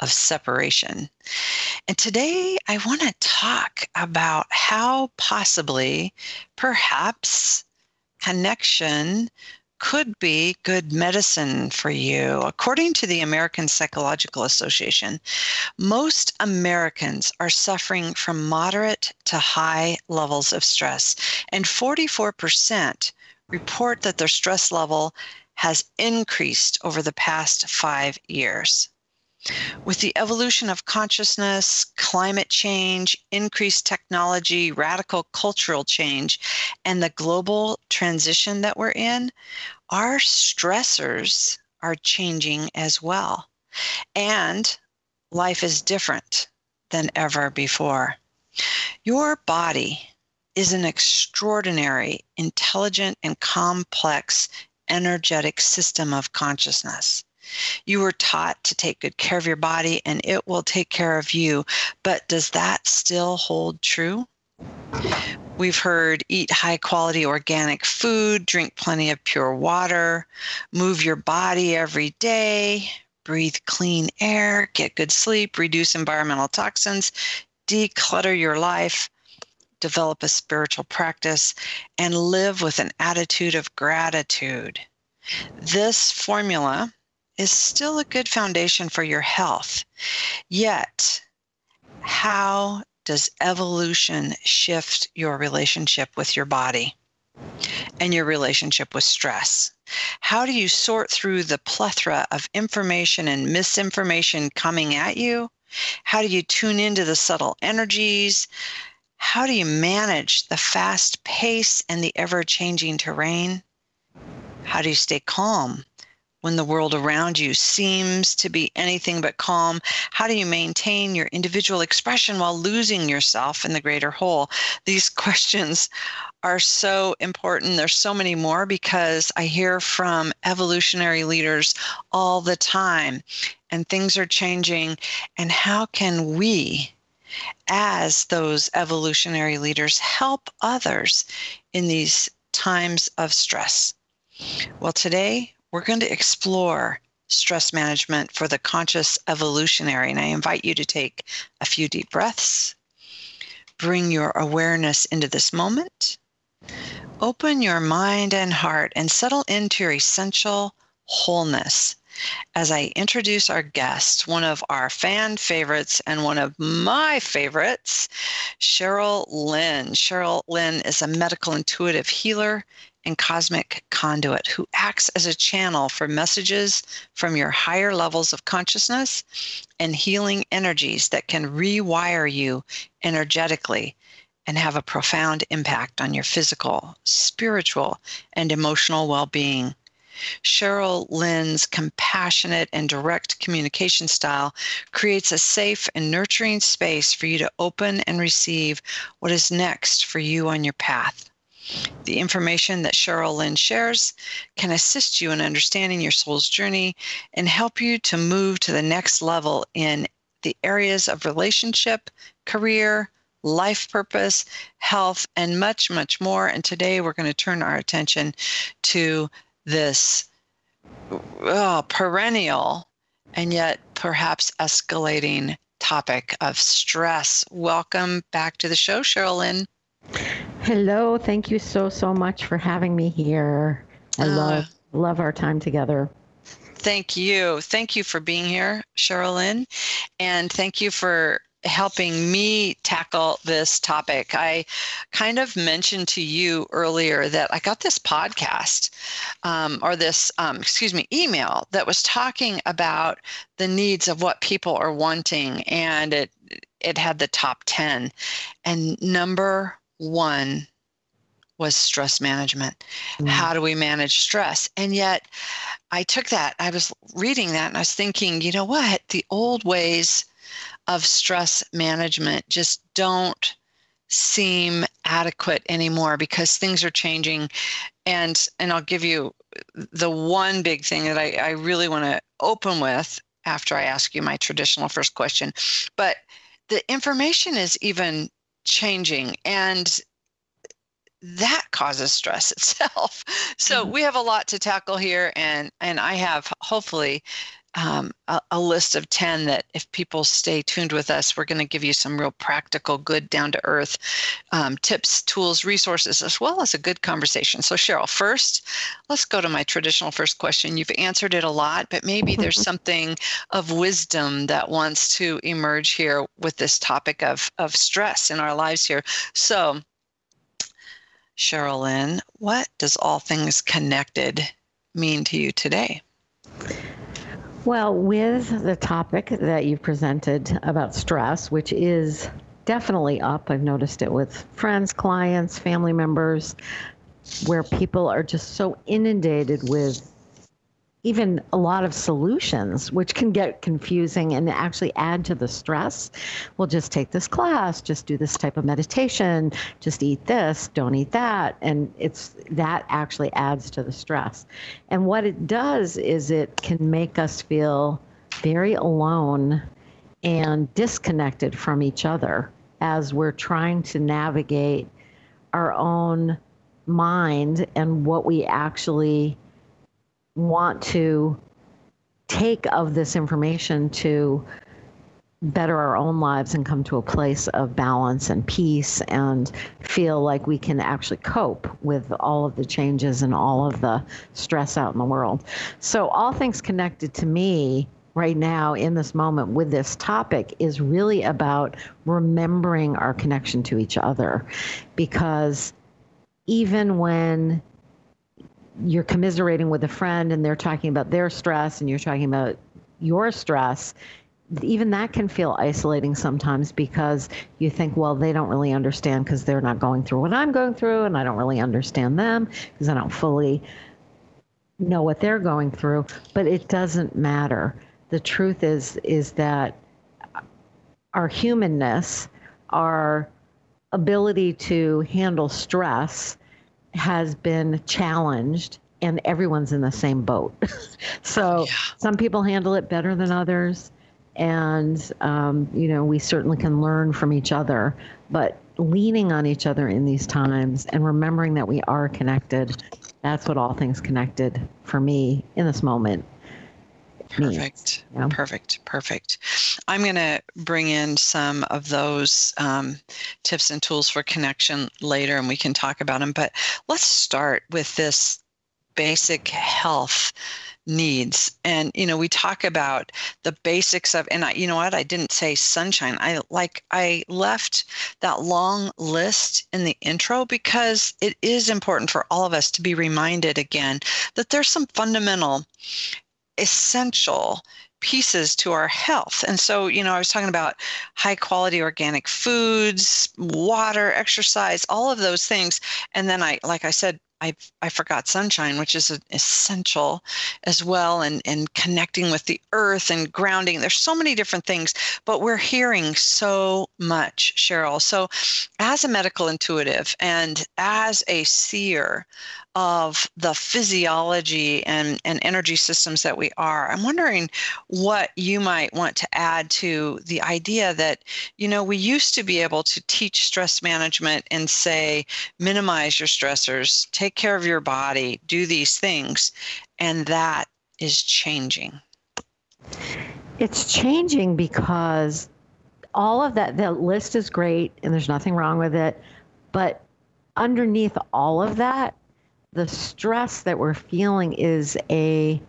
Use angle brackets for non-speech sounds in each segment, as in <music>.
of separation. And today, I want to talk about how possibly, perhaps, connection could be good medicine for you. According to the American Psychological Association, most Americans are suffering from moderate to high levels of stress, and 44% report that their stress level has increased over the past five years. With the evolution of consciousness, climate change, increased technology, radical cultural change, and the global transition that we're in, our stressors are changing as well. And life is different than ever before. Your body is an extraordinary, intelligent, and complex energetic system of consciousness. You were taught to take good care of your body and it will take care of you. But does that still hold true? We've heard eat high quality organic food, drink plenty of pure water, move your body every day, breathe clean air, get good sleep, reduce environmental toxins, declutter your life, develop a spiritual practice, and live with an attitude of gratitude. This formula is still a good foundation for your health. Yet, how does evolution shift your relationship with your body and your relationship with stress? How do you sort through the plethora of information and misinformation coming at you? How do you tune into the subtle energies? How do you manage the fast pace and the ever changing terrain? How do you stay calm when the world around you seems to be anything but calm? How do you maintain your individual expression while losing yourself in the greater whole? These <laughs> questions are so important. There's so many more because I hear from evolutionary leaders all the time, and things are changing. And how can we, as those evolutionary leaders, help others in these times of stress? Well, today we're going to explore stress management for the conscious evolutionary. And I invite you to take a few deep breaths, bring your awareness into this moment, open your mind and heart, and settle into your essential wholeness. As I introduce our guest, one of our fan favorites and one of my favorites, Cheryl Lynn. Cheryl Lynn is a medical intuitive healer and cosmic conduit who acts as a channel for messages from your higher levels of consciousness and healing energies that can rewire you energetically and have a profound impact on your physical, spiritual, and emotional well being. Cheryl Lynn's compassionate and direct communication style creates a safe and nurturing space for you to open and receive what is next for you on your path. The information that Cheryl Lynn shares can assist you in understanding your soul's journey and help you to move to the next level in the areas of relationship, career, life purpose, health, and much, much more. And today we're going to turn our attention to this oh, perennial and yet perhaps escalating topic of stress. Welcome back to the show, Cheryl Lynn. Hello, thank you so so much for having me here. I uh, love love our time together. Thank you. Thank you for being here, Cheryl Lynn, and thank you for helping me tackle this topic. I kind of mentioned to you earlier that I got this podcast um, or this, um, excuse me, email that was talking about the needs of what people are wanting, and it it had the top ten, and number one was stress management. Mm. How do we manage stress? And yet, I took that, I was reading that, and I was thinking, you know what? The old ways of stress management just don't seem adequate anymore because things are changing and and i'll give you the one big thing that i, I really want to open with after i ask you my traditional first question but the information is even changing and that causes stress <laughs> itself so mm-hmm. we have a lot to tackle here and and i have hopefully um, a, a, list of 10 that if people stay tuned with us, we're going to give you some real practical, good, down to earth um, tips, tools, resources, as well as a good conversation. So, Cheryl, first, let's go to my traditional first question. You've answered it a lot, but maybe there's <laughs> something of wisdom that wants to emerge here with this topic of, of stress in our lives here. So, Cheryl Lynn, what does all things connected mean to you today? Well, with the topic that you presented about stress, which is definitely up, I've noticed it with friends, clients, family members, where people are just so inundated with even a lot of solutions, which can get confusing and actually add to the stress. We'll just take this class, just do this type of meditation, just eat this, don't eat that. And it's that actually adds to the stress. And what it does is it can make us feel very alone and disconnected from each other as we're trying to navigate our own mind and what we actually want to take of this information to better our own lives and come to a place of balance and peace and feel like we can actually cope with all of the changes and all of the stress out in the world. So, all things connected to me right now in this moment with this topic is really about remembering our connection to each other because even when you're commiserating with a friend and they're talking about their stress and you're talking about your stress, even that can feel isolating sometimes because you think, well, they don't really understand because they're not going through what I'm going through, and I don't really understand them because I don't fully know what they're going through. But it doesn't matter. The truth is is that our humanness, our ability to handle stress has been challenged and everyone's in the same boat. <laughs> so yeah. some people handle it better than others. And, um, you know, we certainly can learn from each other, but leaning on each other in these times and remembering that we are connected, that's what all things connected for me in this moment Perfect. Yeah. Perfect. Perfect. I'm going to bring in some of those um, tips and tools for connection later and we can talk about them. But let's start with this basic health needs and you know we talk about the basics of and I, you know what i didn't say sunshine i like i left that long list in the intro because it is important for all of us to be reminded again that there's some fundamental essential pieces to our health. And so, you know, I was talking about high quality organic foods, water, exercise, all of those things. And then I, like I said, I, I forgot sunshine, which is essential as well, and, and connecting with the earth and grounding. There's so many different things, but we're hearing so much, Cheryl. So, as a medical intuitive and as a seer of the physiology and, and energy systems that we are, I'm wondering what you might want to add to the idea that, you know, we used to be able to teach stress management and say, minimize your stressors, take care of your body, do these things, and that is changing. It's changing because all of that, the list is great and there's nothing wrong with it. But underneath all of that the stress that we're feeling is a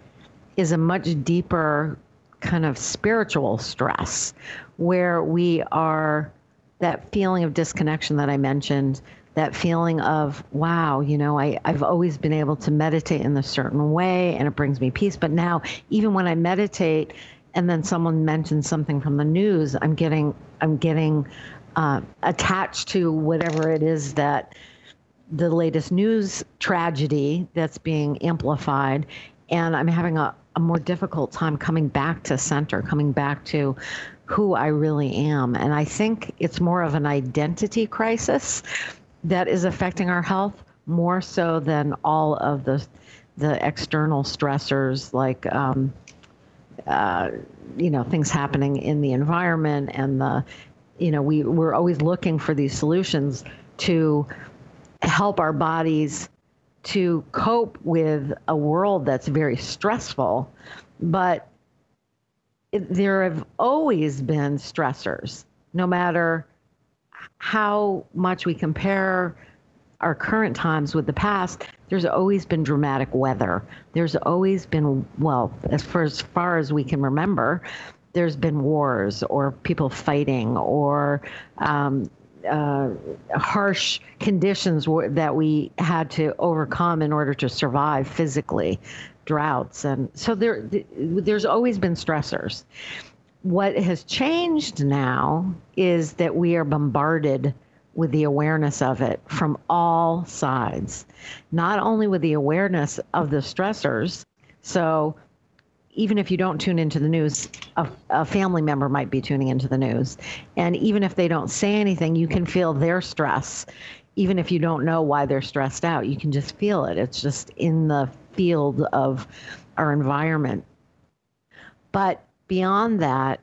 is a much deeper kind of spiritual stress where we are that feeling of disconnection that I mentioned, that feeling of, wow, you know, I, I've always been able to meditate in a certain way and it brings me peace. But now, even when I meditate and then someone mentions something from the news, I'm getting, I'm getting uh, attached to whatever it is that the latest news tragedy that's being amplified, and I'm having a, a more difficult time coming back to center, coming back to who I really am. And I think it's more of an identity crisis that is affecting our health more so than all of the the external stressors like um, uh, you know things happening in the environment and the you know we we're always looking for these solutions to help our bodies to cope with a world that's very stressful. But it, there have always been stressors no matter how much we compare our current times with the past, there's always been dramatic weather. There's always been, well, as far as, far as we can remember, there's been wars or people fighting or um, uh, harsh conditions that we had to overcome in order to survive physically, droughts, and so there. There's always been stressors. What has changed now is that we are bombarded with the awareness of it from all sides, not only with the awareness of the stressors. So, even if you don't tune into the news, a, a, family member might be tuning into the news. And even if they don't say anything, you can feel their stress. Even if you don't know why they're stressed out, you can just feel it. It's just in the field of our environment. But beyond that,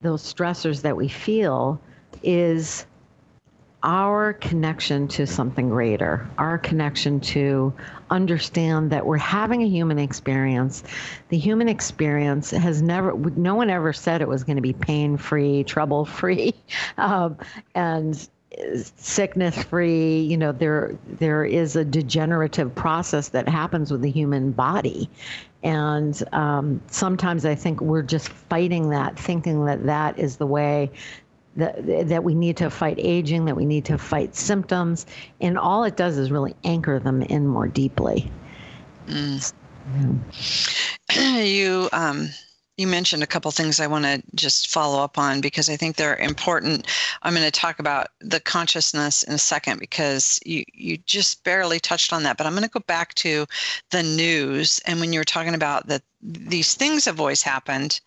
those stressors that we feel is our connection to something greater, our connection to understand that we're having a human experience. The human experience has never, no one ever said it was going to be pain free, trouble free, <laughs> um, and sickness free you know there there is a degenerative process that happens with the human body and um, sometimes i think we're just fighting that thinking that that is the way that, that we need to fight aging, that we need to fight symptoms, and all it does is really anchor them in more deeply. Mm. Yeah. <clears throat> you um, you mentioned a couple things I want to just follow up on because I think they're important. I'm going to talk about the consciousness in a second because you you just barely touched on that, but I'm going to go back to the news and when you were talking about that these things have always happened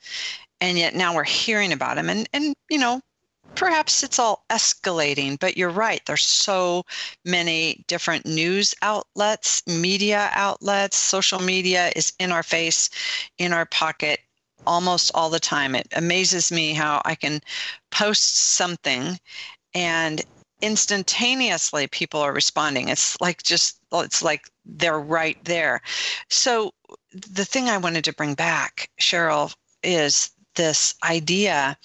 and yet now we're hearing about them and and you know perhaps it's all escalating, but you're right. There's so many different news outlets, media outlets, social media is in our face, in our pocket almost all the time. It amazes me how I can post something and instantaneously people are responding. It's like just, it's like they're right there. So the thing I wanted to bring back, Cheryl, is this idea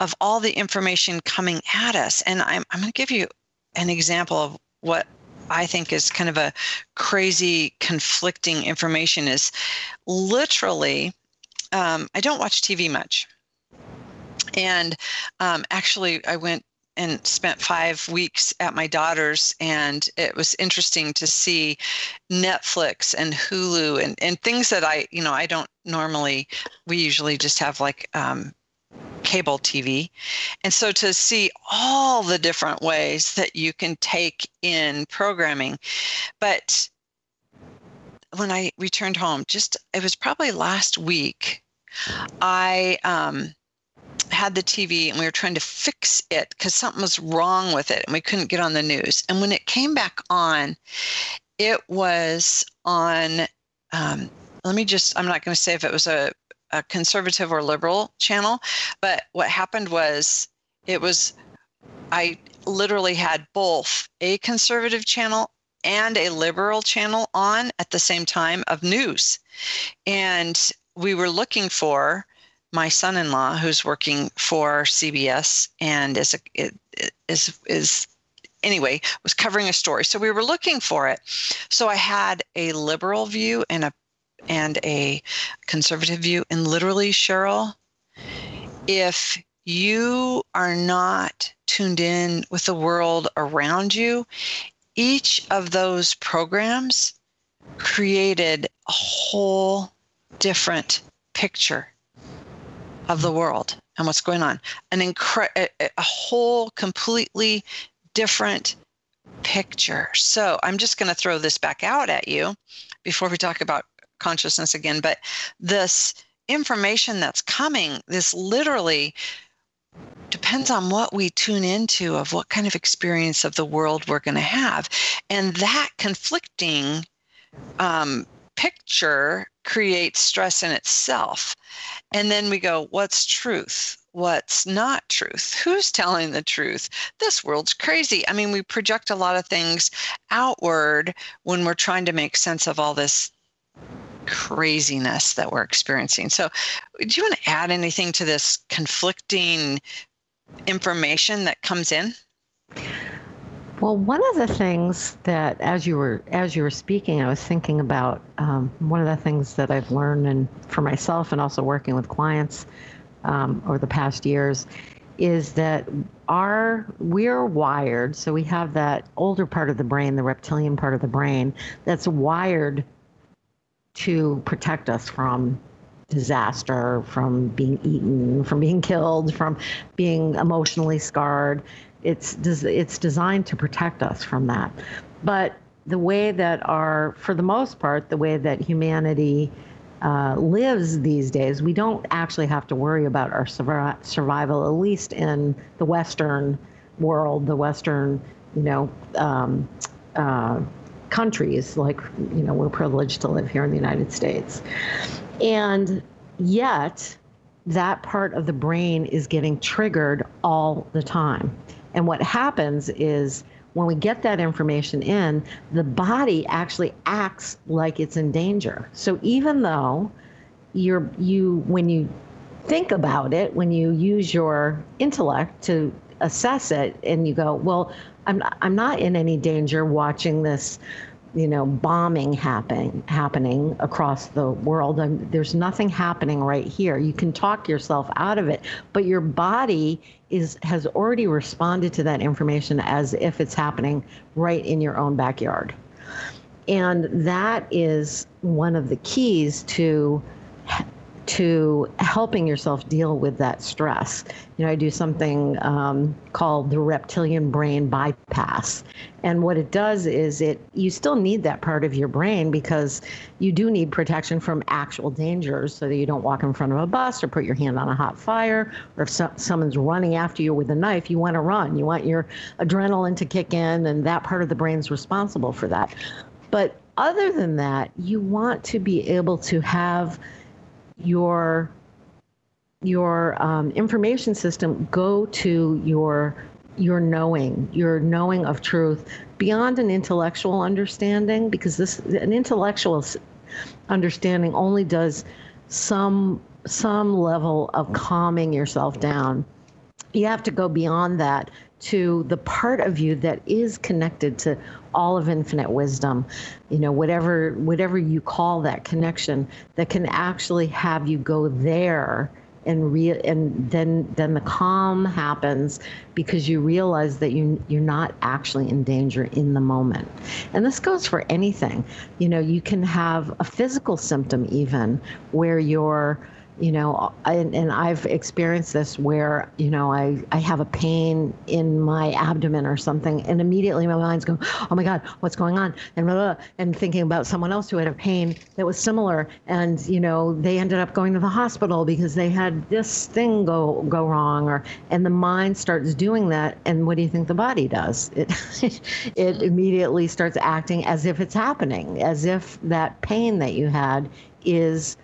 of all the information coming at us. And I'm, I'm going to give you an example of what I think is kind of a crazy, conflicting information is literally, um, I don't watch TV much. And um, actually, I went and spent five weeks at my daughter's and it was interesting to see netflix and hulu and, and things that i you know i don't normally we usually just have like um, cable tv and so to see all the different ways that you can take in programming but when i returned home just it was probably last week i um had the TV and we were trying to fix it because something was wrong with it and we couldn't get on the news. And when it came back on, it was on, um, let me just, I'm not going to say if it was a, a conservative or liberal channel, but what happened was it was, I literally had both a conservative channel and a liberal channel on at the same time of news. And we were looking for my son-in-law who's working for CBS and is a, is is anyway was covering a story. So we were looking for it. So i had a liberal view and a and a conservative view. And literally cheryl if you are not tuned in with the world around you each of those programs created a whole different picture of the world and what's going on. An incre- a, whole completely different picture. So I'm just going to throw this back out at you before we talk about consciousness again. But this information that's coming, this literally, depends on what we tune into of what kind of experience of the world we're going to have. And that conflicting um, picture creates stress in itself. And then we go what's truth? What's not truth? Who's telling the truth? This world's crazy. I mean we project a lot of things outward when we're trying to make sense of all this craziness that we're experiencing so do you want to add anything to this conflicting information that comes in? Well, one of the things that, as you were as you were speaking, I was thinking about um, one of the things that I've learned, and for myself, and also working with clients um, over the past years, is that our we're wired. So we have that older part of the brain, the reptilian part of the brain, that's wired to protect us from disaster, from being eaten, from being killed, from being emotionally scarred. It's it's designed to protect us from that. But the way that our, for the most part, the way that humanity uh, lives these days, we don't actually have to worry about our survival, at least in the Western world, the Western, you know, um, uh, countries. Like, you know, we're privileged to live here in the United States. And yet, that part of the brain is getting triggered all the time. And what happens is when we get that information in, the body actually acts like it's in danger. So even though you're you when you think about it, when you use your intellect to assess it and you go, well, I'm I'm not in any danger watching this you know, bombing happening happening across the world. and there's nothing happening right here. You can talk yourself out of it, but your body is has already responded to that information as if it's happening right in your own backyard. And that is one of the keys to to helping yourself deal with that stress. You know, I do something um, called the reptilian brain bypass. And what it does is it you still need that part of your brain because you do need protection from actual dangers so that you don't walk in front of a bus or put your hand on a hot fire or if so, someone's running after you with a knife, you want to run. You want your adrenaline to kick in and that part of the brain's responsible for that. But other than that, you want to be able to have your your um, information system go to your your knowing, your knowing of truth beyond an intellectual understanding, because this an intellectual understanding only does some some level of calming yourself down. You have to go beyond that to the part of you that is connected to all of infinite wisdom you know whatever whatever you call that connection that can actually have you go there and real and then then the calm happens because you realize that you you're not actually in danger in the moment. And this goes for anything. You know you can have a physical symptom even where you're you know and, and i've experienced this where you know I, I have a pain in my abdomen or something and immediately my mind's going oh my god what's going on? And blah, blah, and thinking about someone else who had a pain that was similar and you know they ended up going to the hospital because they had this thing go go wrong or and the mind starts doing that and what do you think the body does? It <laughs> it immediately starts acting as if it's happening as if that pain that you had is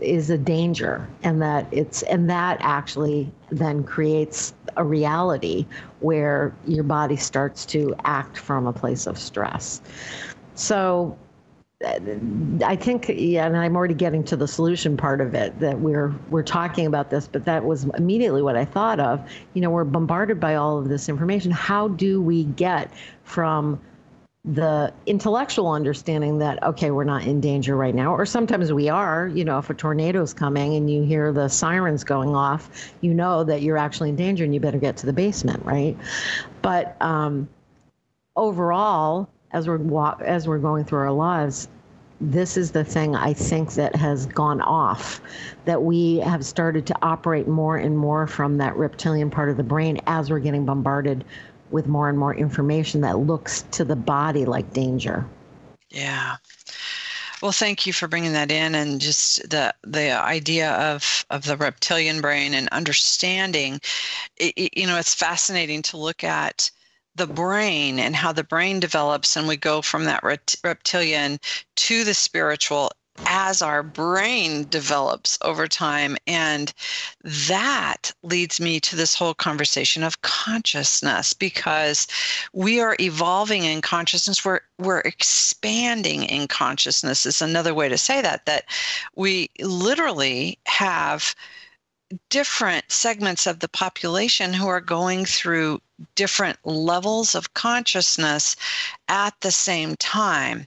is a danger and that it's and that actually then creates a reality where your body starts to act from a place of stress so uh, I think, yeah, and I'm already getting to the solution part of it that we're we're talking about this, but that was immediately what I thought of. You know, we're bombarded by all of this information. How do we get from the intellectual understanding that okay we're not in danger right now or sometimes we are you know if a tornado's coming and you hear the sirens going off you know that you're actually in danger and you better get to the basement right? But um, overall as we're as we're going through our lives this is the thing I think that has gone off, that we have started to operate more and more from that reptilian part of the brain as we're getting bombarded with more and more information that looks to the body like danger. Yeah. Well, thank you for bringing that in, and just the the idea of of the reptilian brain and understanding. It, you know, it's fascinating to look at the brain and how the brain develops, and we go from that reptilian to the spiritual as our brain develops over time. And that leads me to this whole conversation of consciousness because we are evolving in consciousness. We're, we're expanding in consciousness, is another way to say that, that we literally have different segments of the population who are going through different levels of consciousness at the same time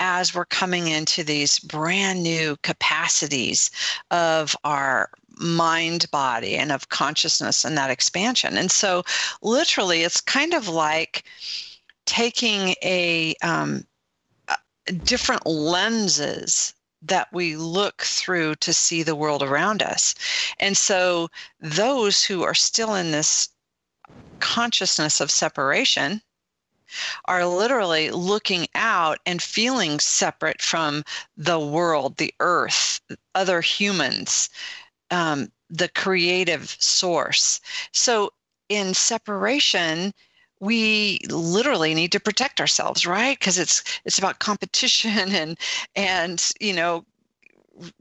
as we're coming into these brand new capacities of our mind body and of consciousness and that expansion and so literally it's kind of like taking a um, different lenses that we look through to see the world around us. And so those who are still in this consciousness of separation are literally looking out and feeling separate from the world, the earth, other humans, um, the creative source. So in separation, we literally need to protect ourselves right because it's it's about competition <laughs> and and you know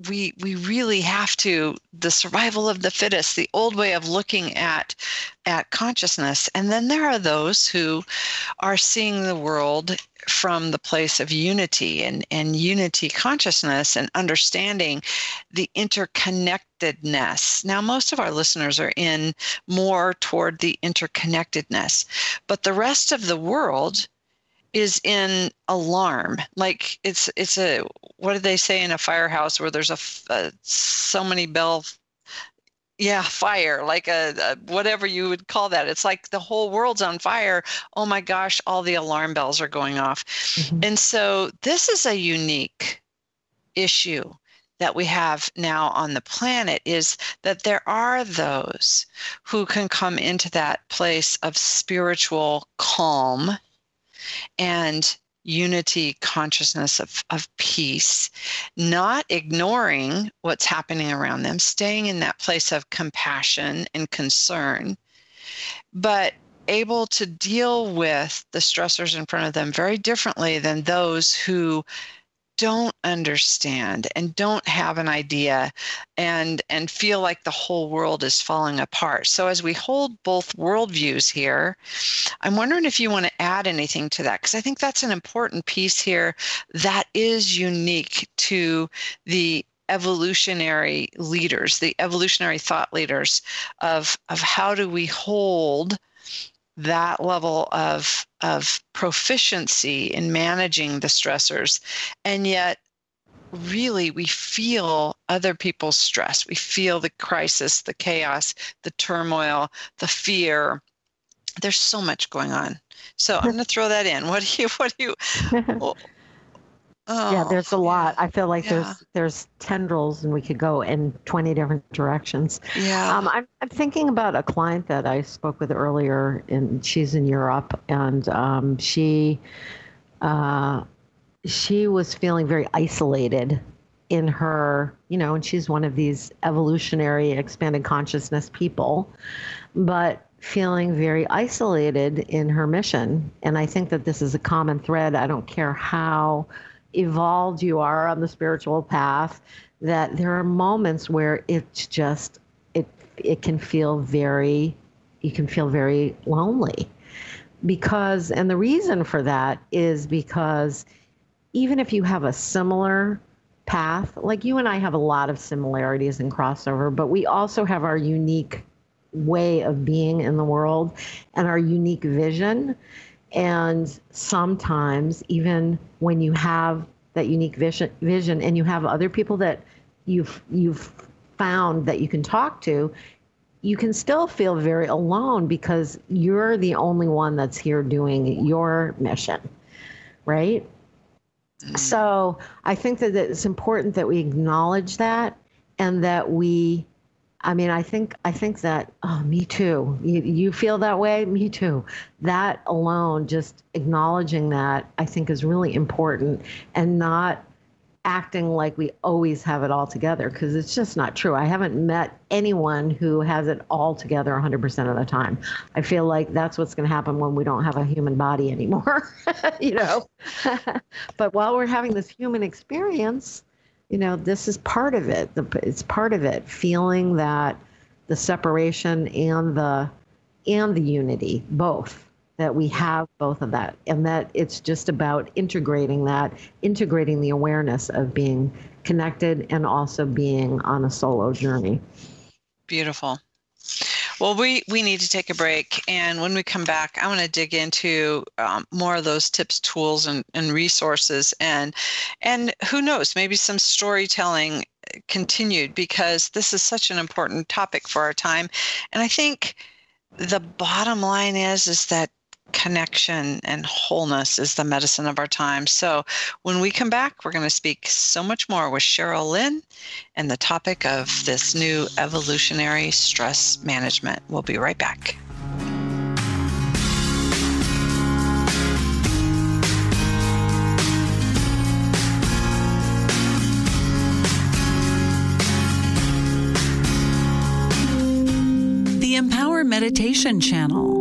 we we really have to the survival of the fittest the old way of looking at at consciousness. And then there are those who are seeing the world from the place of unity and and unity consciousness and understanding the interconnectedness. Now most of our listeners are in more toward the interconnectedness but the rest of the world is in alarm. Like it's it's a what do they say in a firehouse where there's a, a so many bell yeah fire like a, a, whatever you would call that. It's like the whole world's on fire. Oh my gosh all the alarm bells are going off. Mm-hmm. and so this is a unique issue that we have now on the planet is that there are those who can come into that place of spiritual calm and unity consciousness of, of peace, not ignoring what's happening around them, staying in that place of compassion and concern, but able to deal with the stressors in front of them very differently than those who don't understand and don't have an idea and and feel like the whole world is falling apart. So as we hold both worldviews here i'm wondering if you want to add anything to that because i think that's an important piece here that is unique to the evolutionary leaders the evolutionary thought leaders of of how do we hold that level of of proficiency in managing the stressors. And yet really we feel other people's stress. We feel the crisis the chaos the turmoil the fear. There's so much going on. So i'm going to throw that in. What do you what do you <laughs> Oh, yeah, there's a lot. I feel like yeah. there's there's tendrils, and we could go in 20 different directions. Yeah. Um, I'm I'm thinking about a client that I spoke with earlier, and she's in Europe, and um, she uh, she was feeling very isolated in her, you know, and she's one of these evolutionary expanded consciousness people, but feeling very isolated in her mission. And I think that this is a common thread. I don't care how evolved you are on the spiritual path that there are moments where it's just it it can feel very you can feel very lonely. Because and the reason for that is because even if you have a similar path like you and I have a lot of similarities and crossover but we also have our unique way of being in the world and our unique vision and sometimes, even when you have that unique vision, vision and you have other people that you've you've found that you can talk to, you can still feel very alone because you're the only one that's here doing your mission, right? Mm-hmm. So I think that it's important that we acknowledge that and that we I mean, I think I think that oh, me too. You you feel that way? Me too. That alone, just acknowledging that, I think is really important, and not acting like we always have it all together because it's just not true. I haven't met anyone who has it all together 100% of the time. I feel like that's what's going to happen when we don't have a human body anymore, <laughs> you know. <laughs> but while we're having this human experience, you know, this is part of it. It's part of it. Feeling that the separation and the and the unity both that we have both of that. And that it's just about integrating that integrating the awareness of being connected and also being on a solo journey. Beautiful well we we need to take a break and when we come back i want to dig into um, more of those tips tools and, and resources and and who knows maybe some storytelling continued because this is such an important topic for our time. And i think the bottom line is is that connection and wholeness is the medicine of our time. So when we come back, we're going to speak so much more with Cheryl Lynn and the topic of this new evolutionary stress management. We'll be right back. The Empower Meditation Channel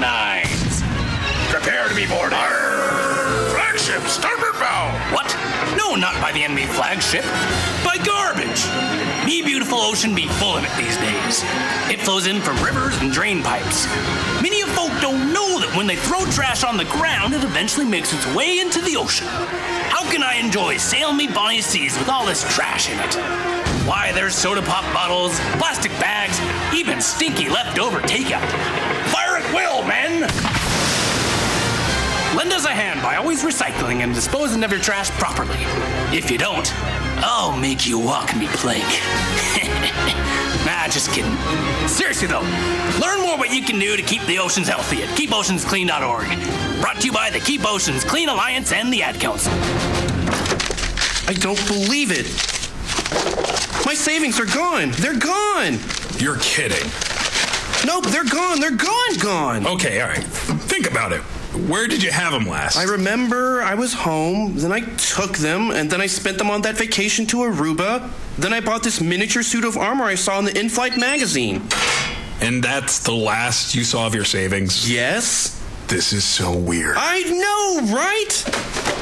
nines. Prepare to be boarded. Arr! Flagship, starboard bow. What? No, not by the enemy flagship. By garbage. Me beautiful ocean be full of it these days. It flows in from rivers and drain pipes. Many of folk don't know that when they throw trash on the ground, it eventually makes its way into the ocean. How can I enjoy sail me bonny seas with all this trash in it? Why, there's soda pop bottles, plastic bags, even stinky leftover takeout. Fire will, men! Lend us a hand by always recycling and disposing of your trash properly. If you don't, I'll make you walk me plank. <laughs> nah, just kidding. Seriously though, learn more what you can do to keep the oceans healthy at keepoceansclean.org. Brought to you by the Keep Oceans Clean Alliance and the Ad Council. I don't believe it. My savings are gone. They're gone. You're kidding. Nope, they're gone. They're gone, gone. Okay, all right. Think about it. Where did you have them last? I remember I was home, then I took them, and then I spent them on that vacation to Aruba. Then I bought this miniature suit of armor I saw in the in flight magazine. And that's the last you saw of your savings? Yes. This is so weird. I know, right?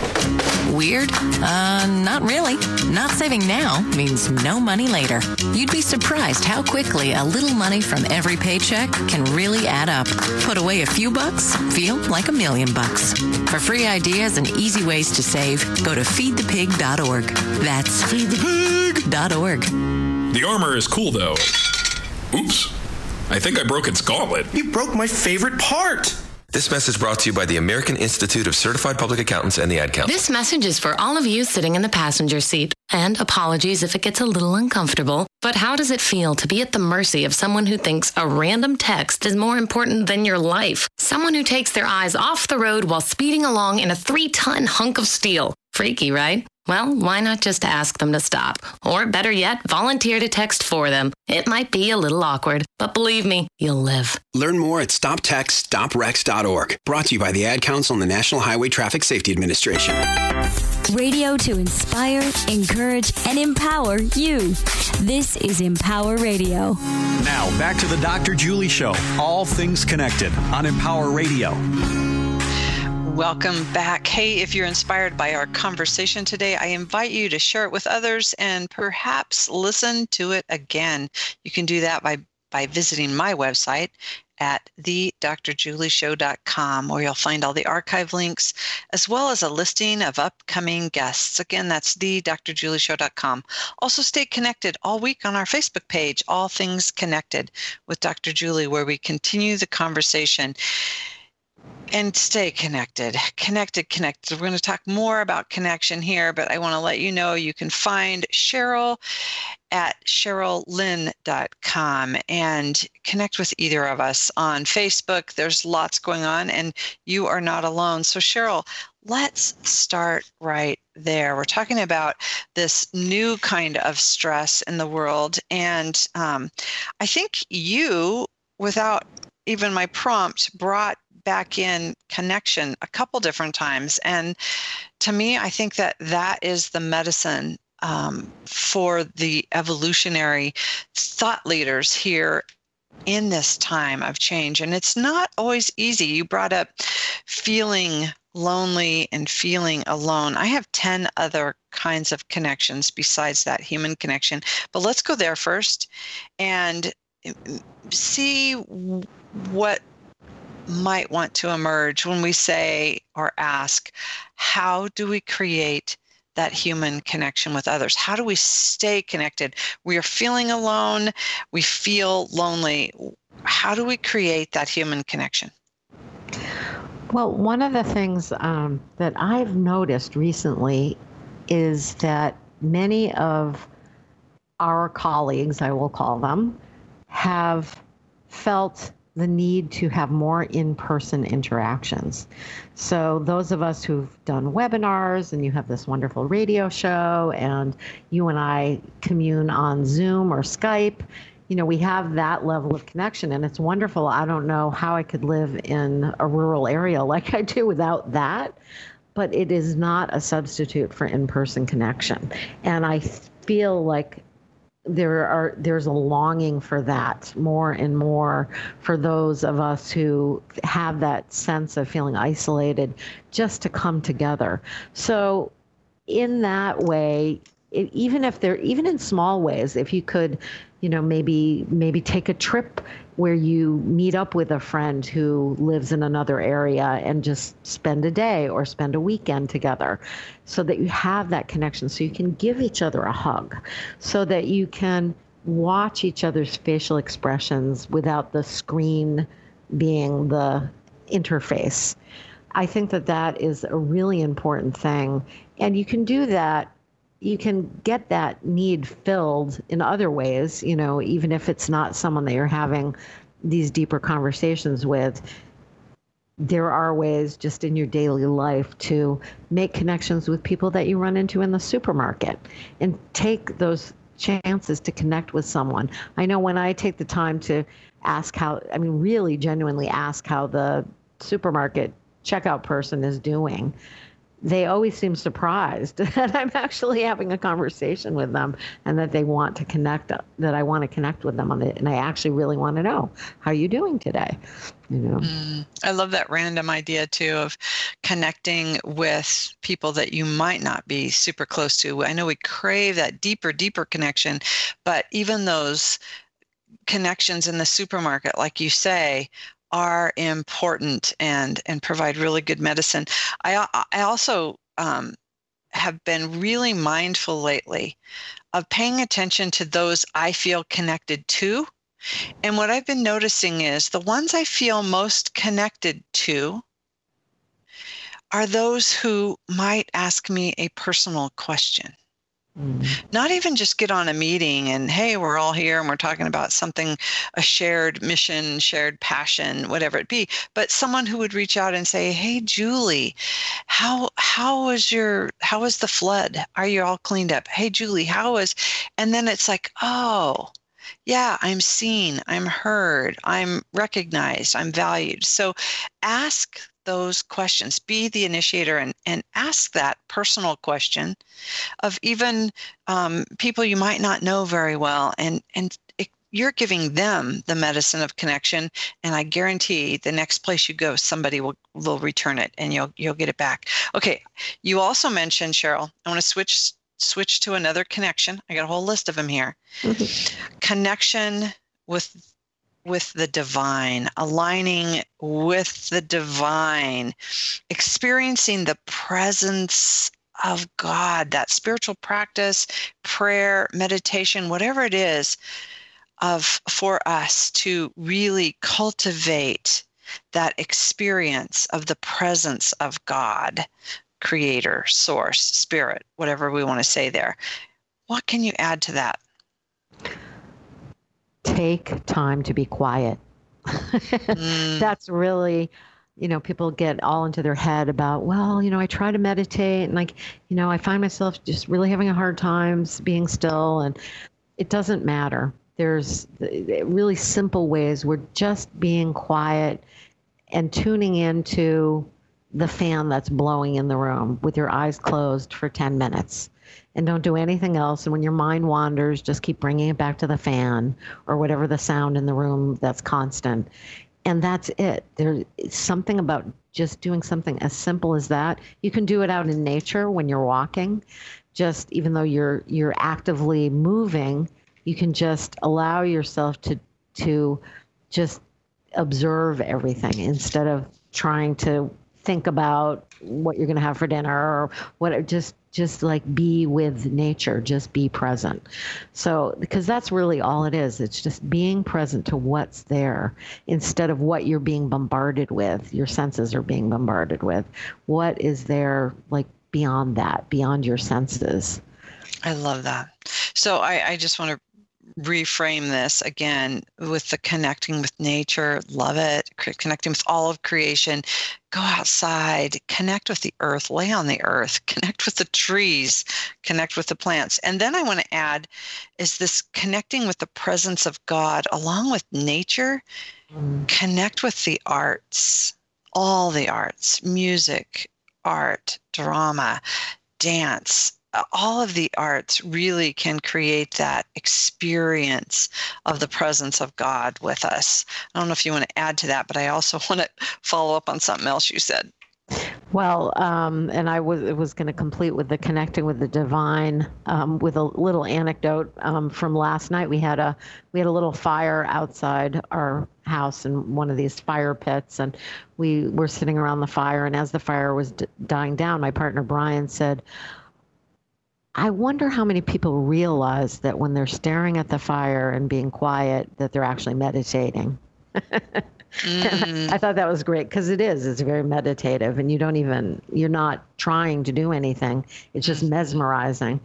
Weird? Uh, not really. Not saving now means no money later. You'd be surprised how quickly a little money from every paycheck can really add up. Put away a few bucks, feel like a million bucks. For free ideas and easy ways to save, go to feedthepig.org. That's feedthepig.org. The armor is cool, though. Oops. I think I broke its gauntlet. You broke my favorite part. This message brought to you by the American Institute of Certified Public Accountants and the Ad Council. This message is for all of you sitting in the passenger seat. And apologies if it gets a little uncomfortable. But how does it feel to be at the mercy of someone who thinks a random text is more important than your life? Someone who takes their eyes off the road while speeding along in a three ton hunk of steel. Freaky, right? Well, why not just ask them to stop? Or better yet, volunteer to text for them. It might be a little awkward, but believe me, you'll live. Learn more at stoptextsstopwrecks.org. Brought to you by the Ad Council and the National Highway Traffic Safety Administration. Radio to inspire, encourage, and empower you. This is Empower Radio. Now, back to the Dr. Julie Show. All things connected on Empower Radio. Welcome back. Hey, if you're inspired by our conversation today, I invite you to share it with others and perhaps listen to it again. You can do that by, by visiting my website at thedrjulieshow.com, where you'll find all the archive links as well as a listing of upcoming guests. Again, that's thedrjulieshow.com. Also, stay connected all week on our Facebook page, All Things Connected with Dr. Julie, where we continue the conversation and stay connected. Connected, connected. We're going to talk more about connection here, but I want to let you know you can find Cheryl at cheryllynn.com and connect with either of us on Facebook. There's lots going on, and you are not alone. So, Cheryl, let's start right there. We're talking about this new kind of stress in the world. And um, I think you, without even my prompt, brought back in connection a couple different times. And to me, I think that that is the medicine um, for the evolutionary thought leaders here in this time of change. And it's not always easy. You brought up feeling lonely and feeling alone. I have 10 other kinds of connections besides that human connection. But let's go there first and see what might want to emerge when we say or ask, how do we create that human connection with others? How do we stay connected? We are feeling alone, we feel lonely. How do we create that human connection? Well, one of the things um, that I've noticed recently is that many of our colleagues, I will call them, have felt the need to have more in person interactions. So, those of us who've done webinars and you have this wonderful radio show, and you and I commune on Zoom or Skype, you know, we have that level of connection and it's wonderful. I don't know how I could live in a rural area <laughs> like I do without that, but it is not a substitute for in person connection. And I feel like there are there's a longing for that more and more for those of us who have that sense of feeling isolated just to come together. So in that way it, even if they're even in small ways if you could you know maybe maybe take a trip where you meet up with a friend who lives in another area and just spend a day or spend a weekend together so that you have that connection so you can give each other a hug so that you can watch each other's facial expressions without the screen being the interface. I think that that is a really important thing and you can do that you can get that need filled in other ways, you know, even if it's not someone that you're having these deeper conversations with. There are ways just in your daily life to make connections with people that you run into in the supermarket and take those chances to connect with someone. I know when I take the time to ask how, I mean, really genuinely ask how the supermarket checkout person is doing they always seem surprised <laughs> that I'm actually having a conversation with them and that they want to connect that I want to connect with them on it and I actually really want to know how you doing today? You know? Mm, I love that random idea too of connecting with people that you might not be super close to. I know we crave that deeper deeper connection but even those connections in the supermarket like you say are important and and provide really good medicine. I I also um, have been really mindful lately of paying attention to those I feel connected to. And what I've been noticing is the ones I feel most connected to are those who might ask me a personal question. Mm. Not even just get on a meeting and, hey, we're all here and we're talking about something, a shared mission, shared passion, whatever it be, but someone who would reach out and say, hey, Julie, how, how was your, how was the flood? Are you all cleaned up? Hey, Julie, how was, and then it's like, oh, yeah, I'm seen, I'm heard, I'm recognized, I'm valued. So ask those questions. Be the initiator and, and ask that personal question of even um, people you might not know very well. And, and it, you're giving them the medicine of connection. And I guarantee the next place you go, somebody will, will return it and you'll, you'll get it back. Okay. You also mentioned, Cheryl, I want to switch switch to another connection. I got a whole list of them here. Mm-hmm. Connection with with the divine, aligning with the divine, experiencing the presence of God, that spiritual practice, prayer, meditation, whatever it is of for us to really cultivate that experience of the presence of God, creator, source, spirit, whatever we want to say there. What can you add to that? Take time to be quiet. mm. <laughs> That's really you know, people get all into their head about, well, you know, I try to meditate and like, you know, I find myself just really having a hard time being still and it doesn't matter. There's really simple ways. We're just being quiet and tuning into the fan that's blowing in the room with your eyes closed for 10 minutes and don't do anything else. And when your mind wanders, just keep bringing it back to the fan or whatever the sound in the room that's constant and that's it. There's something about just doing something as simple as that. You can do it out in nature when you're walking. Just even though you're you're actively moving, you can just allow yourself to to just observe everything instead of trying to think about what you're going to have for dinner or what just just like be with nature just be present. So because that's really all it is. It's just being present to what's there instead of what you're being bombarded with your senses are being bombarded with. What is there like beyond that beyond your senses? I love that. So i, I just want to reframe this again with the connecting with nature. Love it. Connecting with all of creation. Go outside, connect with the earth, lay on the earth, <laughs> connect with the trees, connect with the plants. And then I want to add is this connecting with the presence of God along with nature, mm. connect with the arts, all the arts, music, art, drama, dance, all of the arts really can create that experience of the presence of God with us. I don't know if you want to add to that, but I also <laughs> want to follow up on something else you said. Well, um, and I was was going to complete with the connecting with the divine um, with a little anecdote um, from last night. We had a we had a little fire outside our house in one of these fire pits, and we were sitting around the fire. And as the fire was d- dying down, my partner Brian said, I wonder how many people realize that when they're staring at the fire and being quiet, that they're actually meditating. <laughs> mm. I thought that was great because it is. It's very meditative, and you don't even you're not trying to do anything. It's just mm. mesmerizing.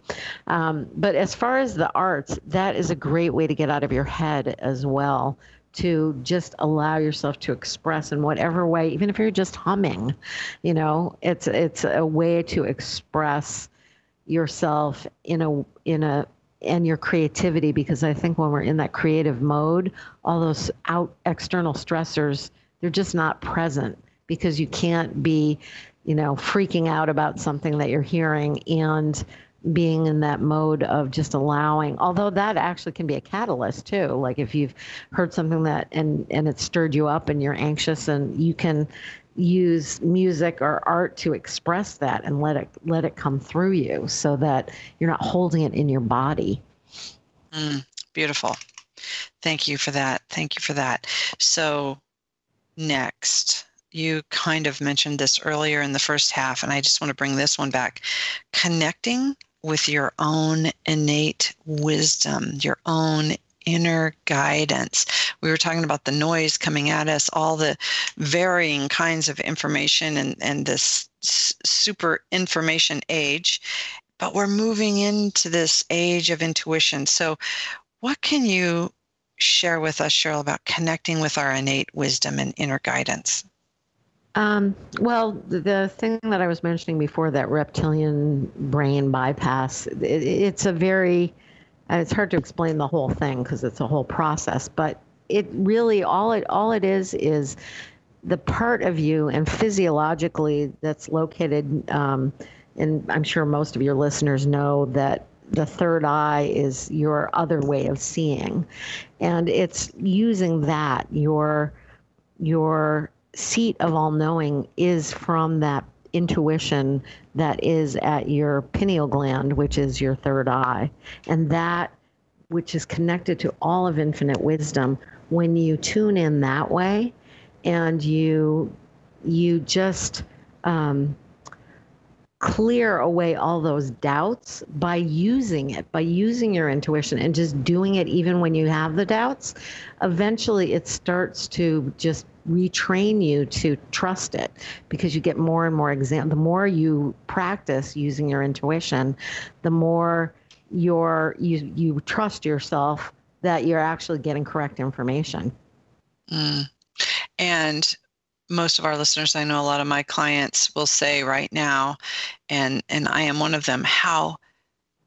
Um, but as far as the arts, that is a great way to get out of your head as well to just allow yourself to express in whatever way even if you're just humming you know it's it's a way to express yourself in a in a and your creativity because I think when we're in that creative mode, all those out external stressors they're just not present because you can't be, you know, freaking out about something that you're hearing and being in that mode of just allowing although that actually can be a catalyst too. Like if you've heard something that and and it stirred you up and you're anxious and you can use music or art to express that and let it let it come through you so that you're not holding it in your body. Mm, beautiful. Thank you for that. Thank you for that. So next you kind of mentioned this earlier in the first half and i just want to bring this one back. Connecting with your own innate wisdom your own inner guidance. We were talking about the noise coming at us, all the varying kinds of information and, and this super information age. But we're moving into this age of intuition. So, what can you share with us, Cheryl, about connecting with our innate wisdom and inner guidance? Um, well, the thing that I was mentioning before, that reptilian brain bypass, it, it's a very and it's hard to explain the whole thing because it's a whole process but it really all it all it is is the part of you and physiologically that's located um, and i'm sure most of your listeners know that the third eye is your other way of seeing. And it's using that your your seat of all knowing is from that intuition that is at your pineal gland, which is your third eye. And that, which is connected to all of infinite wisdom, when you tune in that way and you you just um, clear away all those doubts by using it, by using your intuition and just doing it even when you have the doubts, eventually it starts to just retrain you to trust it because you get more and more exam the more you practice using your intuition the more your you you trust yourself that you're actually getting correct information mm. and most of our listeners i know a lot of my clients will say right now and and i am one of them how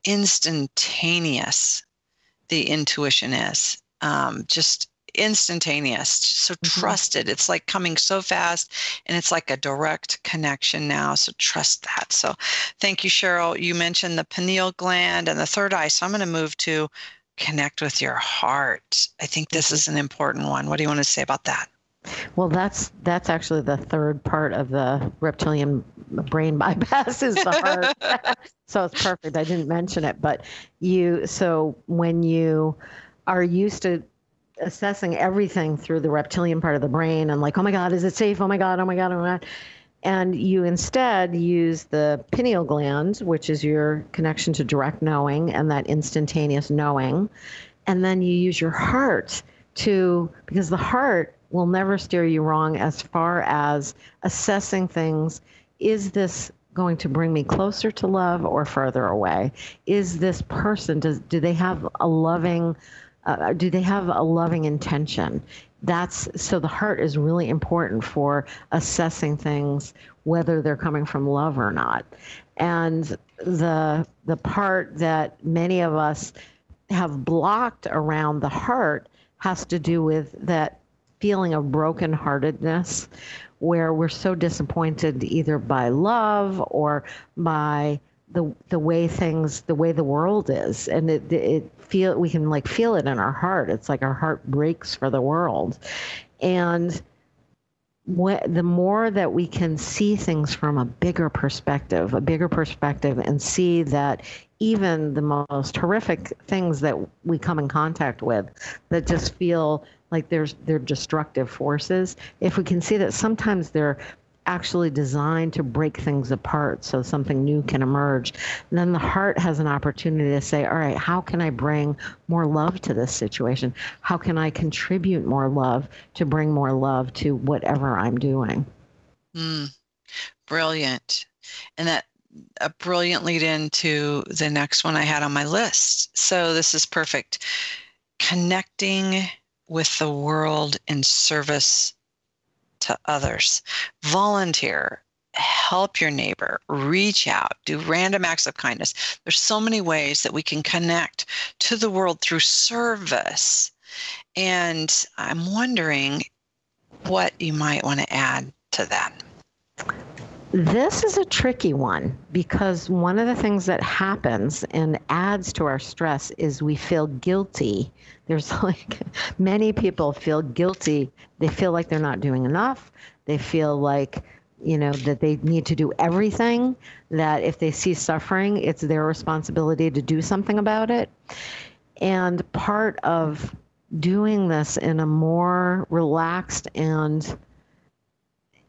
instantaneous the intuition is um, just instantaneous so mm-hmm. trusted it's like coming so fast and it's like a direct connection now so trust that. So thank you cheryl. You mentioned the pineal gland and the third eye so i'm going to move to connect with your heart. I think this is an important one. What do you want to say about that? Well, that's that's actually the third part of the reptilian brain <laughs> bypass is the heart. <laughs> so it's perfect. I didn't mention it, but you so when you are used to assessing everything through the reptilian part of the brain and like, oh my God, is it safe? Oh my God, oh my God, oh my God. And you instead use the pineal gland, which is your connection to direct knowing and that instantaneous knowing. And then you use your heart to, because the heart will never steer you wrong as far as assessing things. Is this going to bring me closer to love or further away? Is this person, does, do they have a loving, uh, do they have a loving intention? That's so the heart is really important for assessing things, whether they're coming from love or not. And the the part that many of us have blocked around the heart has to do with that feeling of brokenheartedness where we're so disappointed either by love or by the the way things the way the world is and it it feel we can like feel it in our heart. It's like our heart breaks for the world. And what, the more that we can see things from a bigger perspective a bigger perspective and see that even the most horrific things that we come in contact with that just feel like there's they're destructive forces if we can see that sometimes they're actually designed to break things apart so something new can emerge. Then the heart has an opportunity to say all right how can i bring more love to this situation? How can i contribute more love to bring more love to whatever i'm doing? Mm, brilliant. And that a brilliant lead into the next one i had on my list. So this is perfect. Connecting with the world in service to others. Volunteer, help your neighbor, reach out, do random acts of kindness. There's so many ways that we can connect to the world through service. And I'm wondering what you might want to add to that. This is a tricky one because one of the things that happens and adds to our stress is we feel guilty. There's <laughs> like many people feel guilty. They feel like they're not doing enough. They feel like, you know, that they need to do everything, that if they see suffering, it's their responsibility to do something about it. And part of doing this in a more relaxed and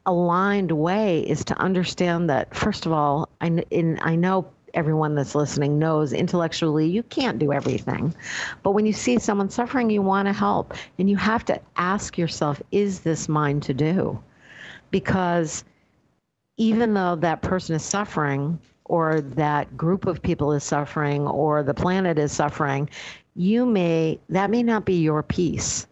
aligned way is to understand that first of all I, in, I know everyone that's listening knows intellectually you can't do everything. But when you see someone suffering you want to help. And you have to ask yourself is this mine to do? Because even though that person is suffering or that group of people is suffering or the planet is suffering you may that may not be your piece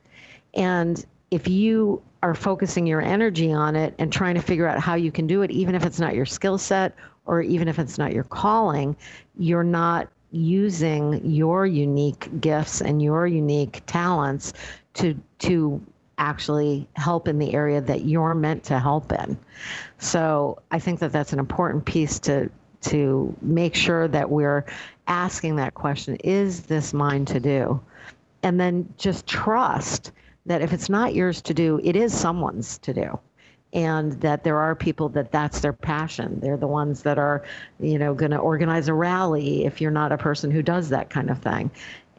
and if you are focusing your energy on it and trying to figure out how you can do it, even if it's not your skill set or even if it's not your calling, you're not using your unique gifts and your unique talents to to actually help in the area that you're meant to help in. So I think that that's an important piece to to make sure that we're asking that question: Is this mine to do? And then just trust that if it's not yours to do, it is someone's to do. And that there are people that that's their passion. They're the ones that are, you know, going to organize a rally if you're not a person who does that kind of thing,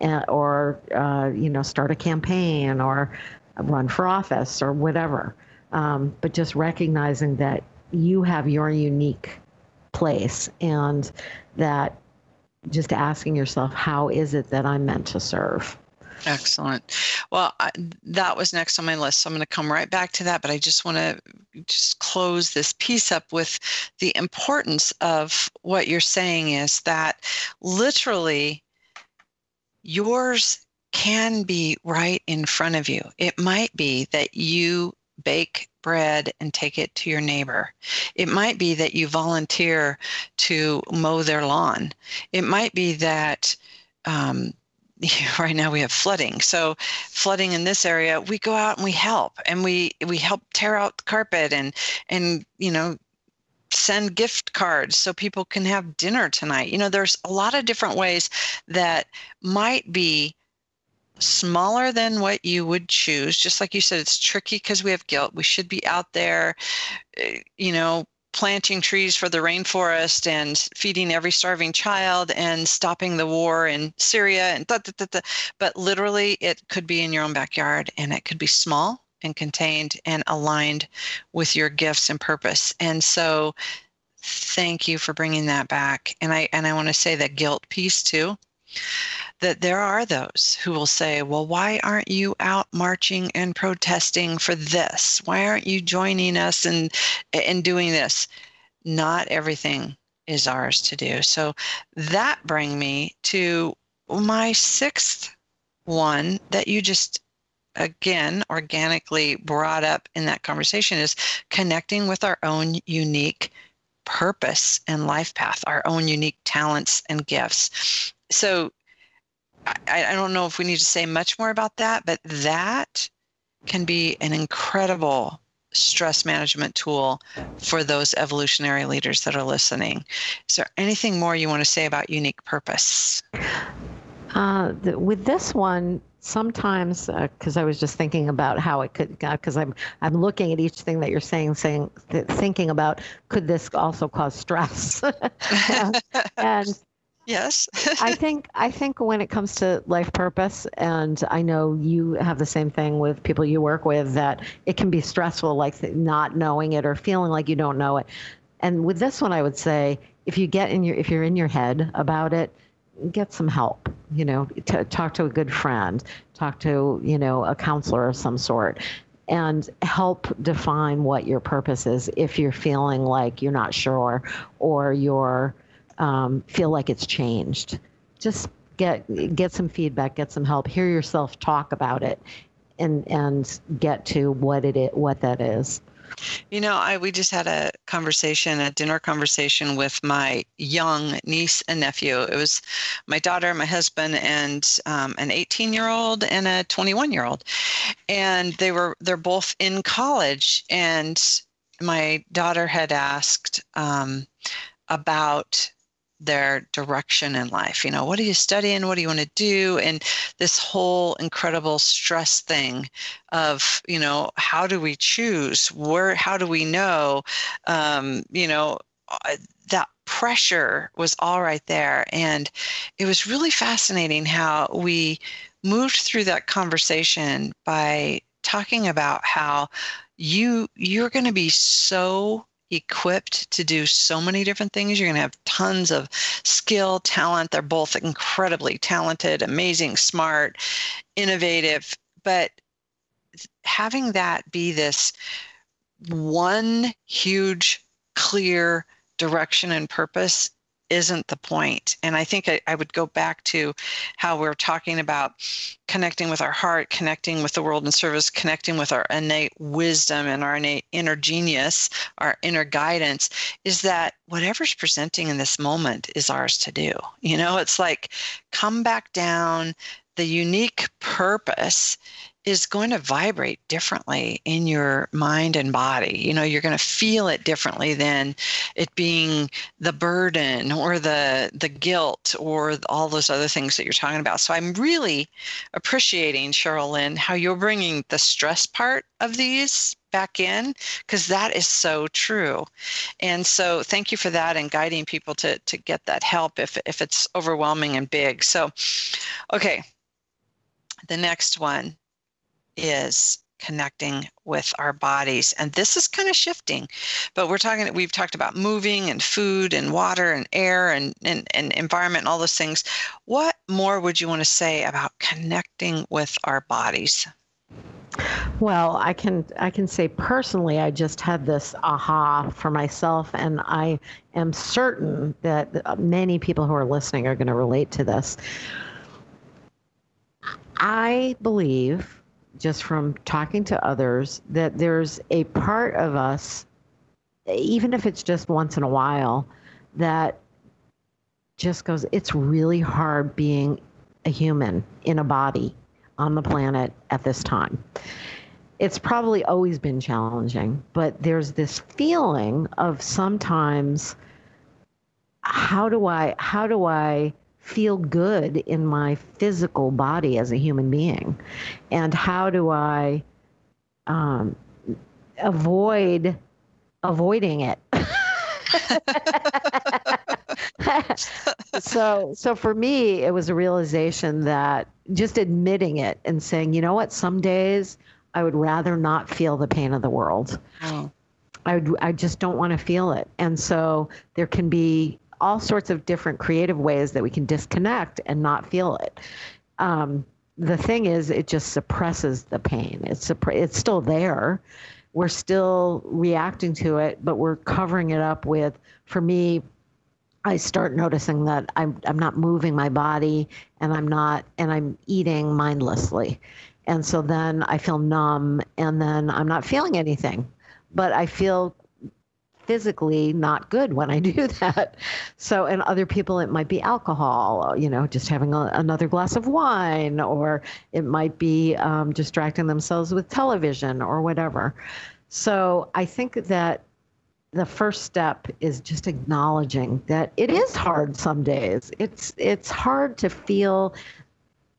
uh, or, uh, you know, start a campaign or run for office or whatever. Um, but just recognizing that you have your unique place and that just asking yourself, how is it that I'm meant to serve? Excellent. Well, I, that was next on my list, so I'm going to come right back to that. But I just want to just close this piece up with the importance of what you're saying is that literally yours can be right in front of you. It might be that you bake bread and take it to your neighbor. It might be that you volunteer to mow their lawn. It might be that um, <laughs> right now we have flooding. So flooding in this area we go out and we help and we we help tear out the carpet and and you know send gift cards so people can have dinner tonight. You know there's a lot of different ways that might be smaller than what you would choose. Just like you said it's tricky because we have guilt. We should be out there eh, you know planting trees for the rainforest and feeding every starving child and stopping the war in Syria and da, da, da, da. but literally it could be in your own backyard and it could be small and contained and aligned with your gifts and purpose. And so thank you for bringing that back. And I and I want to say that guilt piece too that there are those who will say, well, why aren't you out marching and protesting for this? Why aren't you joining us and in doing this? Not everything is ours to do. So that bring me to my sixth one that you just again organically brought up in that conversation is connecting with our own unique purpose and life path, our own unique talents and gifts. So I, I don't know if we need to say much more about that, but that can be an incredible stress management tool for those evolutionary leaders that are listening. Is there anything more you want to say about unique purpose? Uh, the, with this one, sometimes because uh, I was just thinking about how it could because uh, I'm I'm looking at each thing that you're saying saying th- thinking about could this also cause stress <laughs> and, and Yes. I <laughs> think I think when it comes to life purpose, and I know you have the same thing with people you work with, that it can be stressful, like not knowing it or feeling like you don't know it. And with this one, I would say if you get in your if you're in your head about it, get some help. You know, t- talk to a good friend, talk to you know a counselor of some sort, and help define what your purpose is if you're feeling like you're not sure or you're um, feel like it's changed. Just get get some feedback, get some help, hear yourself talk about it, and and get to what it is, what that is. You know, I we just had a conversation, a dinner conversation with my young niece and nephew. It was my daughter, my husband, and um, an 18-year-old and a 21-year-old, and they were they're both in college. And my daughter had asked um, about their direction in life. You know, what are you studying? What do you want to do? And this whole incredible stress thing of, you know, how do we choose? Where, how do we know? Um, you know, that pressure was all right there. And it was really fascinating how we moved through that conversation by talking about how you you're going to be so equipped to do so many different things. You're going to have tons of skill, talent. They're both incredibly talented, amazing, smart, innovative. But having that be this one huge, clear direction and purpose isn't the point. And I think I, I, would go back to how we're talking about connecting with our heart, connecting with the world in service, connecting with our innate wisdom and our innate inner genius, our inner guidance, is that whatever's presenting in this moment is ours to do. You know, it's like come back down. The unique purpose is going to vibrate differently in your mind and body. You know, you're going to feel it differently than it being the burden or the the guilt or all those other things that you're talking about. So I'm really appreciating Cheryl Lynn how you're bringing the stress part of these back in because that is so true. And so thank you for that and guiding people to to get that help if if it's overwhelming and big. So okay. The next one is connecting with our bodies and this is kind of shifting but we're talking we've talked about moving and food and water and air and, and, and environment and all those things what more would you want to say about connecting with our bodies? Well, I can I can say personally, I just had this aha for myself, and I am certain that many people who are listening are going to relate to this. I believe, just from talking to others, that there's a part of us, even if it's just once in a while, that just goes, it's really hard being a human in a body on the planet at this time. It's probably always been challenging, but there's this feeling of sometimes how do I how do I feel good in my physical body as a human being, and how do I um, avoid avoiding it? <laughs> so so for me it was a realization that just admitting it and saying you know what some days i would rather not feel the pain of the world oh. i would, i just don't want to feel it and so there can be all sorts of different creative ways that we can disconnect and not feel it um, the thing is it just suppresses the pain it's it's still there we're still reacting to it but we're covering it up with for me I start noticing that I'm I'm not moving my body and I'm not and I'm eating mindlessly. And so then I feel numb and then I'm not feeling anything. But I feel physically not good when I <laughs> do that. So, and other people, it might be alcohol, you know, just having a, another glass of wine, or it might be um, distracting themselves with television or whatever. So, I think that the first step is just acknowledging that it is hard some days. It's it's hard to feel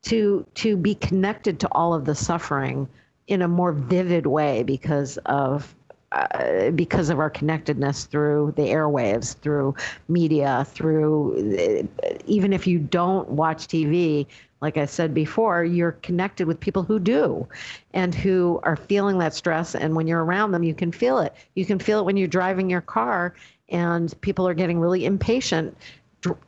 to to be connected to all of the suffering in a more vivid way because of uh, because of our connectedness through the airwaves, through media, through uh, even if you don't watch TV, like I said before, you're connected with people who do and who are feeling that stress. And when you're around them, you can feel it. You can feel it when you're driving your car and people are getting really impatient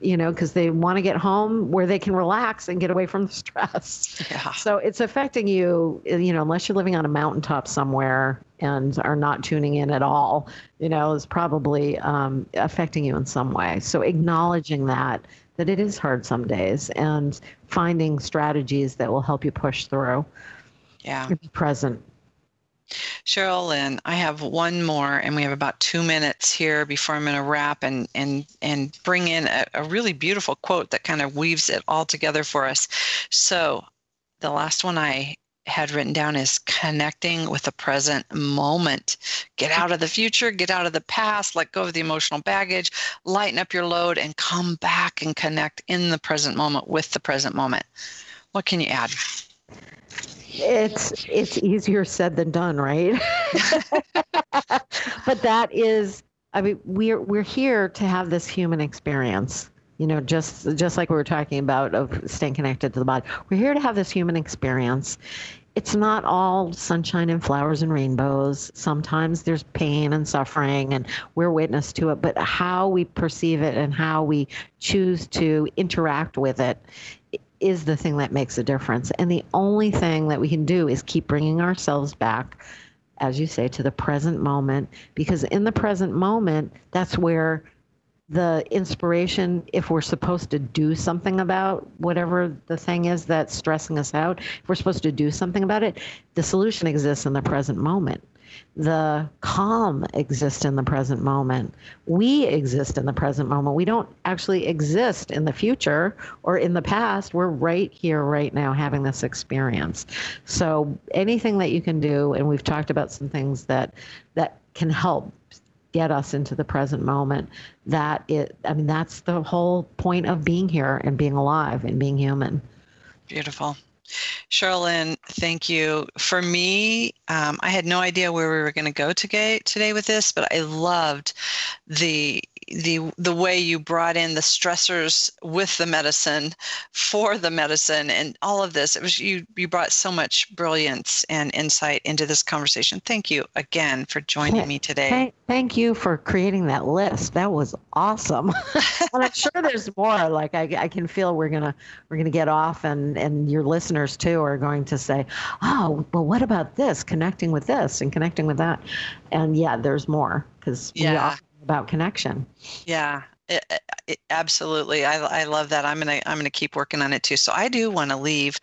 you know, because they want to get home where they can relax and get away from the stress. Yeah. So it's affecting you, you know, unless you're living on a mountaintop somewhere and are not tuning in at all, you know, is probably um, affecting you in some way. So acknowledging that that it is hard some days and finding strategies that will help you push through. Yeah. Be present. Cheryl Lynn, I have one more, and we have about two minutes here before I'm going to wrap and and and bring in a, a really beautiful quote that kind of weaves it all together for us. So, the last one I had written down is connecting with the present moment. Get out of the future, get out of the past, let go of the emotional baggage, lighten up your load, and come back and connect in the present moment with the present moment. What can you add? It's it's easier said than done, right? <laughs> but that is I mean we're we're here to have this human experience you know just just like we were talking about of staying connected to the body. We're here to have this human experience. It's not all sunshine and flowers and rainbows. Sometimes there's pain and suffering and we're witness to it but how we perceive it and how we choose to interact with it is the thing that makes a difference. And the only thing that we can do is keep bringing ourselves back as you say to the present moment because in the present moment that's where the inspiration if we're supposed to do something about whatever the thing is that's stressing us out if we're supposed to do something about it the solution exists in the present moment the calm exists in the present moment. We exist in the present moment. We don't actually exist in the future or in the past. We're right here right now having this experience. So anything that you can do and we've talked about some things that that can help get us into the present moment that it i mean that's the whole point of being here and being alive and being human. Beautiful Cheryl thank you. For me, um, I had no idea where we were going to go today, today with this, but I loved the the the way you brought in the stressors with the medicine for the medicine and all of this it was you you brought so much brilliance and insight into this conversation. Thank you again for joining me today. thank, thank you for creating that list. That was awesome. <laughs> And i'm sure there's more. Like I, I can feel we're gonna we're gonna get off and and your listeners too are going to say oh well what about this? Connecting with this and connecting with that. And yeah there's more because yeah about connection. Yeah, it, it, absolutely. I, I love that. I'm gonna I'm gonna keep working on it too. So I do want to leave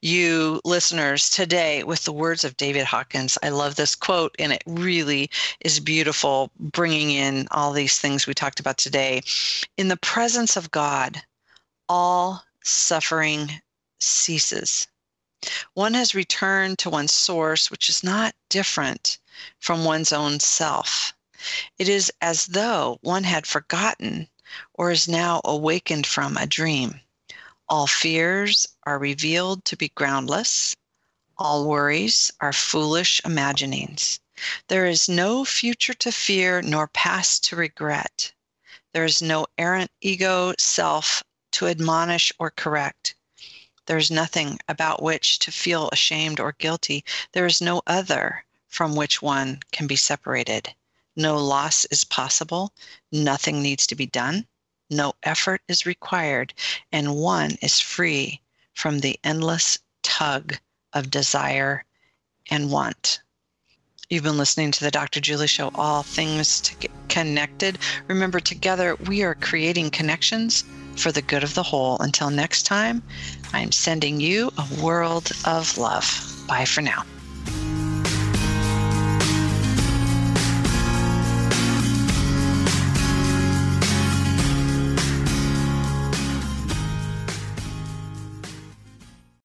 you listeners today with the words of David Hawkins. I love this quote, and it really is beautiful, bringing in all these things we talked about today. In the presence of God, all suffering ceases. One has returned to one's source, which is not different from one's own self. It is as though one had forgotten or is now awakened from a dream. All fears are revealed to be groundless. All worries are foolish imaginings. There is no future to fear nor past to regret. There is no errant ego self to admonish or correct. There is nothing about which to feel ashamed or guilty. There is no other from which one can be separated. No loss is possible. Nothing needs to be done. No effort is required. And one is free from the endless tug of desire and want. You've been listening to the Dr. Julie Show, All Things to Connected. Remember, together we are creating connections for the good of the whole. Until next time, I'm sending you a world of love. Bye for now.